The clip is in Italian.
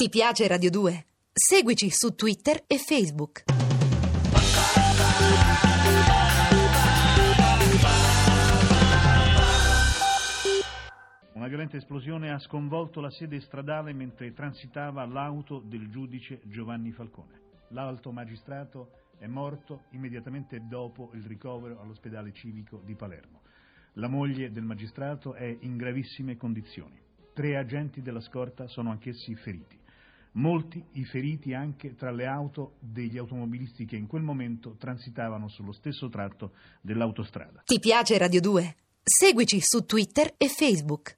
Ti piace Radio 2? Seguici su Twitter e Facebook. Una violenta esplosione ha sconvolto la sede stradale mentre transitava l'auto del giudice Giovanni Falcone. L'alto magistrato è morto immediatamente dopo il ricovero all'ospedale civico di Palermo. La moglie del magistrato è in gravissime condizioni. Tre agenti della scorta sono anch'essi feriti. Molti i feriti anche tra le auto degli automobilisti che in quel momento transitavano sullo stesso tratto dell'autostrada. Ti piace Radio 2? Seguici su Twitter e Facebook.